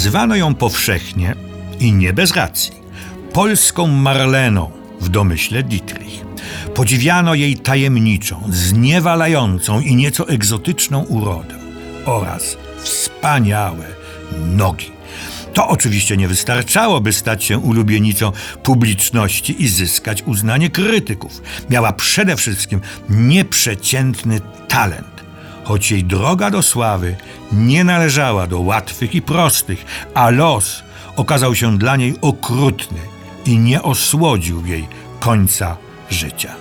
Nazywano ją powszechnie i nie bez racji polską Marleną w domyśle Dietrich. Podziwiano jej tajemniczą, zniewalającą i nieco egzotyczną urodę oraz wspaniałe nogi. To oczywiście nie wystarczało, by stać się ulubienicą publiczności i zyskać uznanie krytyków. Miała przede wszystkim nieprzeciętny talent. Choć jej droga do sławy nie należała do łatwych i prostych, a los okazał się dla niej okrutny i nie osłodził jej końca życia.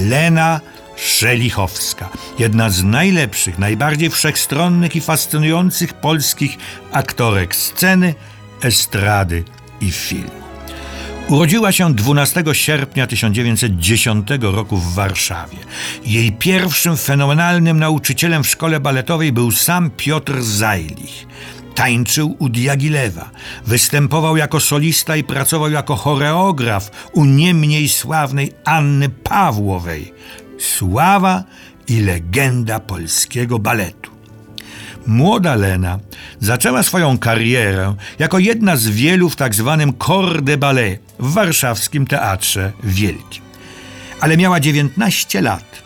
Lena Szelichowska, jedna z najlepszych, najbardziej wszechstronnych i fascynujących polskich aktorek sceny, estrady i filmu. Urodziła się 12 sierpnia 1910 roku w Warszawie. Jej pierwszym fenomenalnym nauczycielem w szkole baletowej był sam Piotr Zajlich. Tańczył u Diagilewa, występował jako solista i pracował jako choreograf u nie mniej sławnej Anny Pawłowej. Sława i legenda polskiego baletu. Młoda Lena zaczęła swoją karierę jako jedna z wielu w tak zwanym Corps de Ballet w warszawskim Teatrze Wielkim. Ale miała 19 lat,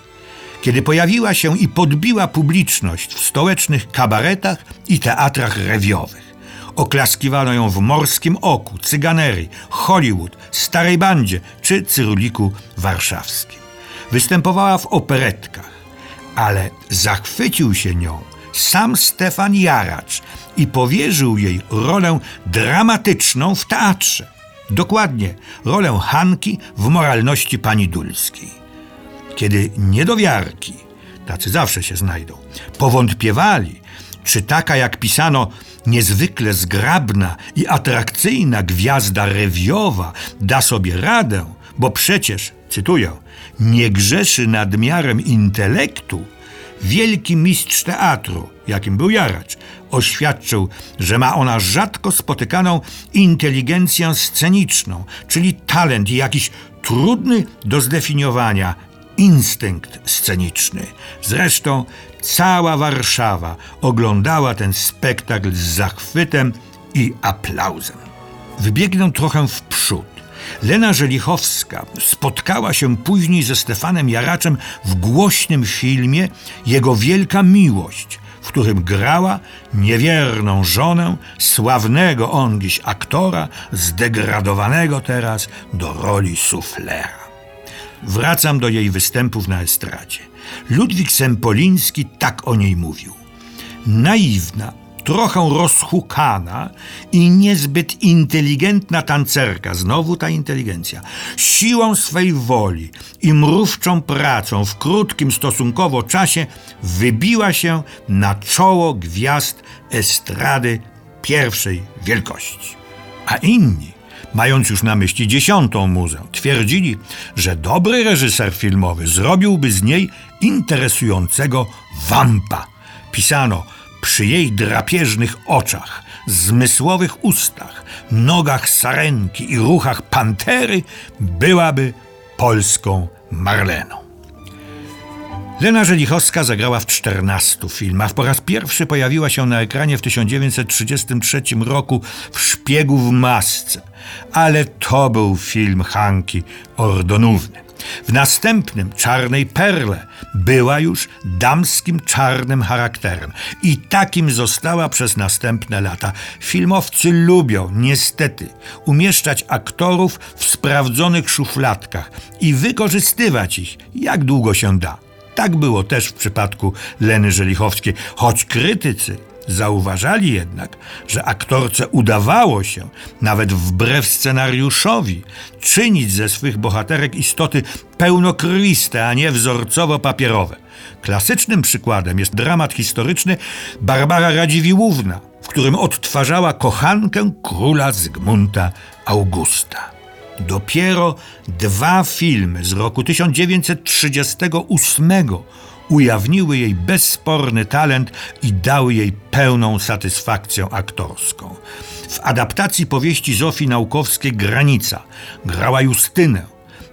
kiedy pojawiła się i podbiła publiczność w stołecznych kabaretach i teatrach rewiowych. Oklaskiwano ją w Morskim Oku, Cyganerii, Hollywood, Starej Bandzie czy Cyruliku Warszawskim. Występowała w operetkach, ale zachwycił się nią sam Stefan Jaracz i powierzył jej rolę dramatyczną w teatrze. Dokładnie, rolę Hanki w moralności pani Dulskiej. Kiedy niedowiarki, tacy zawsze się znajdą, powątpiewali, czy taka jak pisano niezwykle zgrabna i atrakcyjna gwiazda rewiowa da sobie radę, bo przecież, cytuję, nie grzeszy nadmiarem intelektu, wielki mistrz teatru, jakim był Jaracz, oświadczył, że ma ona rzadko spotykaną inteligencję sceniczną, czyli talent i jakiś trudny do zdefiniowania instynkt sceniczny. Zresztą cała Warszawa oglądała ten spektakl z zachwytem i aplauzem. Wybiegnę trochę w przód. Lena Żelichowska spotkała się później ze Stefanem Jaraczem w głośnym filmie Jego Wielka Miłość, w którym grała niewierną żonę sławnego ongiś aktora, zdegradowanego teraz do roli suflera. Wracam do jej występów na estradzie. Ludwik Sempoliński tak o niej mówił. Naiwna, trochę rozhukana i niezbyt inteligentna tancerka, znowu ta inteligencja, siłą swej woli i mrówczą pracą w krótkim stosunkowo czasie wybiła się na czoło gwiazd estrady pierwszej wielkości. A inni, mając już na myśli dziesiątą muzę, twierdzili, że dobry reżyser filmowy zrobiłby z niej interesującego wampa. Pisano przy jej drapieżnych oczach, zmysłowych ustach, nogach sarenki i ruchach pantery byłaby polską Marleną. Lena Żelichowska zagrała w 14 filmach. Po raz pierwszy pojawiła się na ekranie w 1933 roku w Szpiegu w masce. Ale to był film Hanki Ordonówny. W następnym Czarnej Perle była już damskim czarnym charakterem i takim została przez następne lata. Filmowcy lubią, niestety, umieszczać aktorów w sprawdzonych szufladkach i wykorzystywać ich jak długo się da. Tak było też w przypadku Leny Żelichowskiej, choć krytycy Zauważali jednak, że aktorce udawało się, nawet wbrew scenariuszowi, czynić ze swych bohaterek istoty pełnokrwiste, a nie wzorcowo-papierowe. Klasycznym przykładem jest dramat historyczny Barbara Radziwiłłówna, w którym odtwarzała kochankę króla Zygmunta Augusta. Dopiero dwa filmy z roku 1938 ujawniły jej bezsporny talent i dały jej pełną satysfakcję aktorską. W adaptacji powieści Zofii Naukowskiej Granica grała Justynę,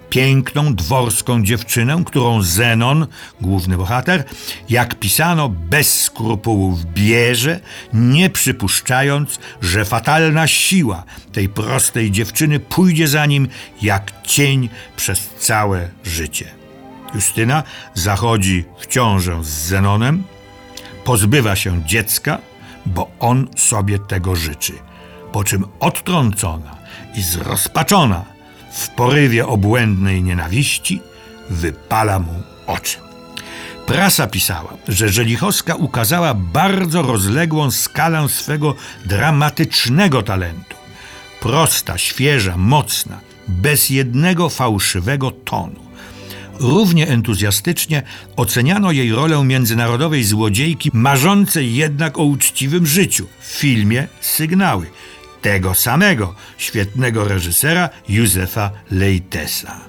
piękną dworską dziewczynę, którą Zenon, główny bohater, jak pisano, bez skrupułów bierze, nie przypuszczając, że fatalna siła tej prostej dziewczyny pójdzie za nim jak cień przez całe życie. Justyna zachodzi w ciążę z Zenonem, pozbywa się dziecka, bo on sobie tego życzy. Po czym odtrącona i zrozpaczona w porywie obłędnej nienawiści wypala mu oczy. Prasa pisała, że Żelichowska ukazała bardzo rozległą skalę swego dramatycznego talentu. Prosta, świeża, mocna, bez jednego fałszywego tonu. Równie entuzjastycznie oceniano jej rolę międzynarodowej złodziejki, marzącej jednak o uczciwym życiu w filmie Sygnały tego samego świetnego reżysera Józefa Leitesa.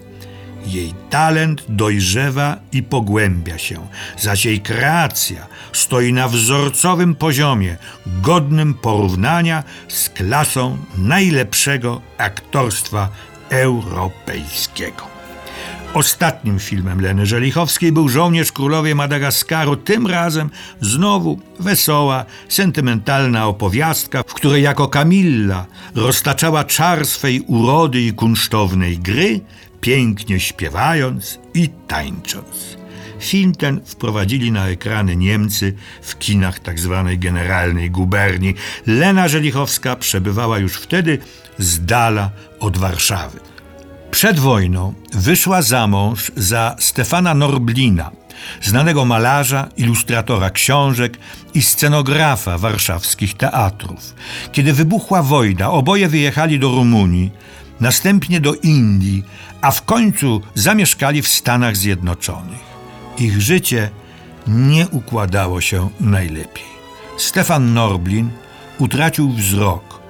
Jej talent dojrzewa i pogłębia się, zaś jej kreacja stoi na wzorcowym poziomie, godnym porównania z klasą najlepszego aktorstwa europejskiego. Ostatnim filmem Leny Żelichowskiej był Żołnierz Królowej Madagaskaru, tym razem znowu wesoła, sentymentalna opowiastka, w której jako Kamilla roztaczała czar swej urody i kunsztownej gry, pięknie śpiewając i tańcząc. Film ten wprowadzili na ekrany Niemcy w kinach tzw. Tak generalnej guberni. Lena Żelichowska przebywała już wtedy z dala od Warszawy. Przed wojną wyszła za mąż za Stefana Norblina, znanego malarza, ilustratora książek i scenografa warszawskich teatrów. Kiedy wybuchła wojna, oboje wyjechali do Rumunii, następnie do Indii, a w końcu zamieszkali w Stanach Zjednoczonych. Ich życie nie układało się najlepiej. Stefan Norblin utracił wzrok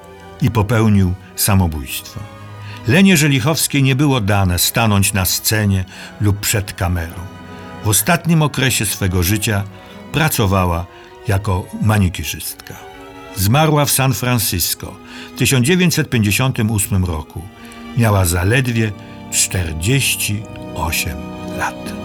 i popełnił samobójstwo. Lenie Żelichowskiej nie było dane stanąć na scenie lub przed kamerą. W ostatnim okresie swego życia pracowała jako manikirzystka. Zmarła w San Francisco w 1958 roku. Miała zaledwie 48 lat.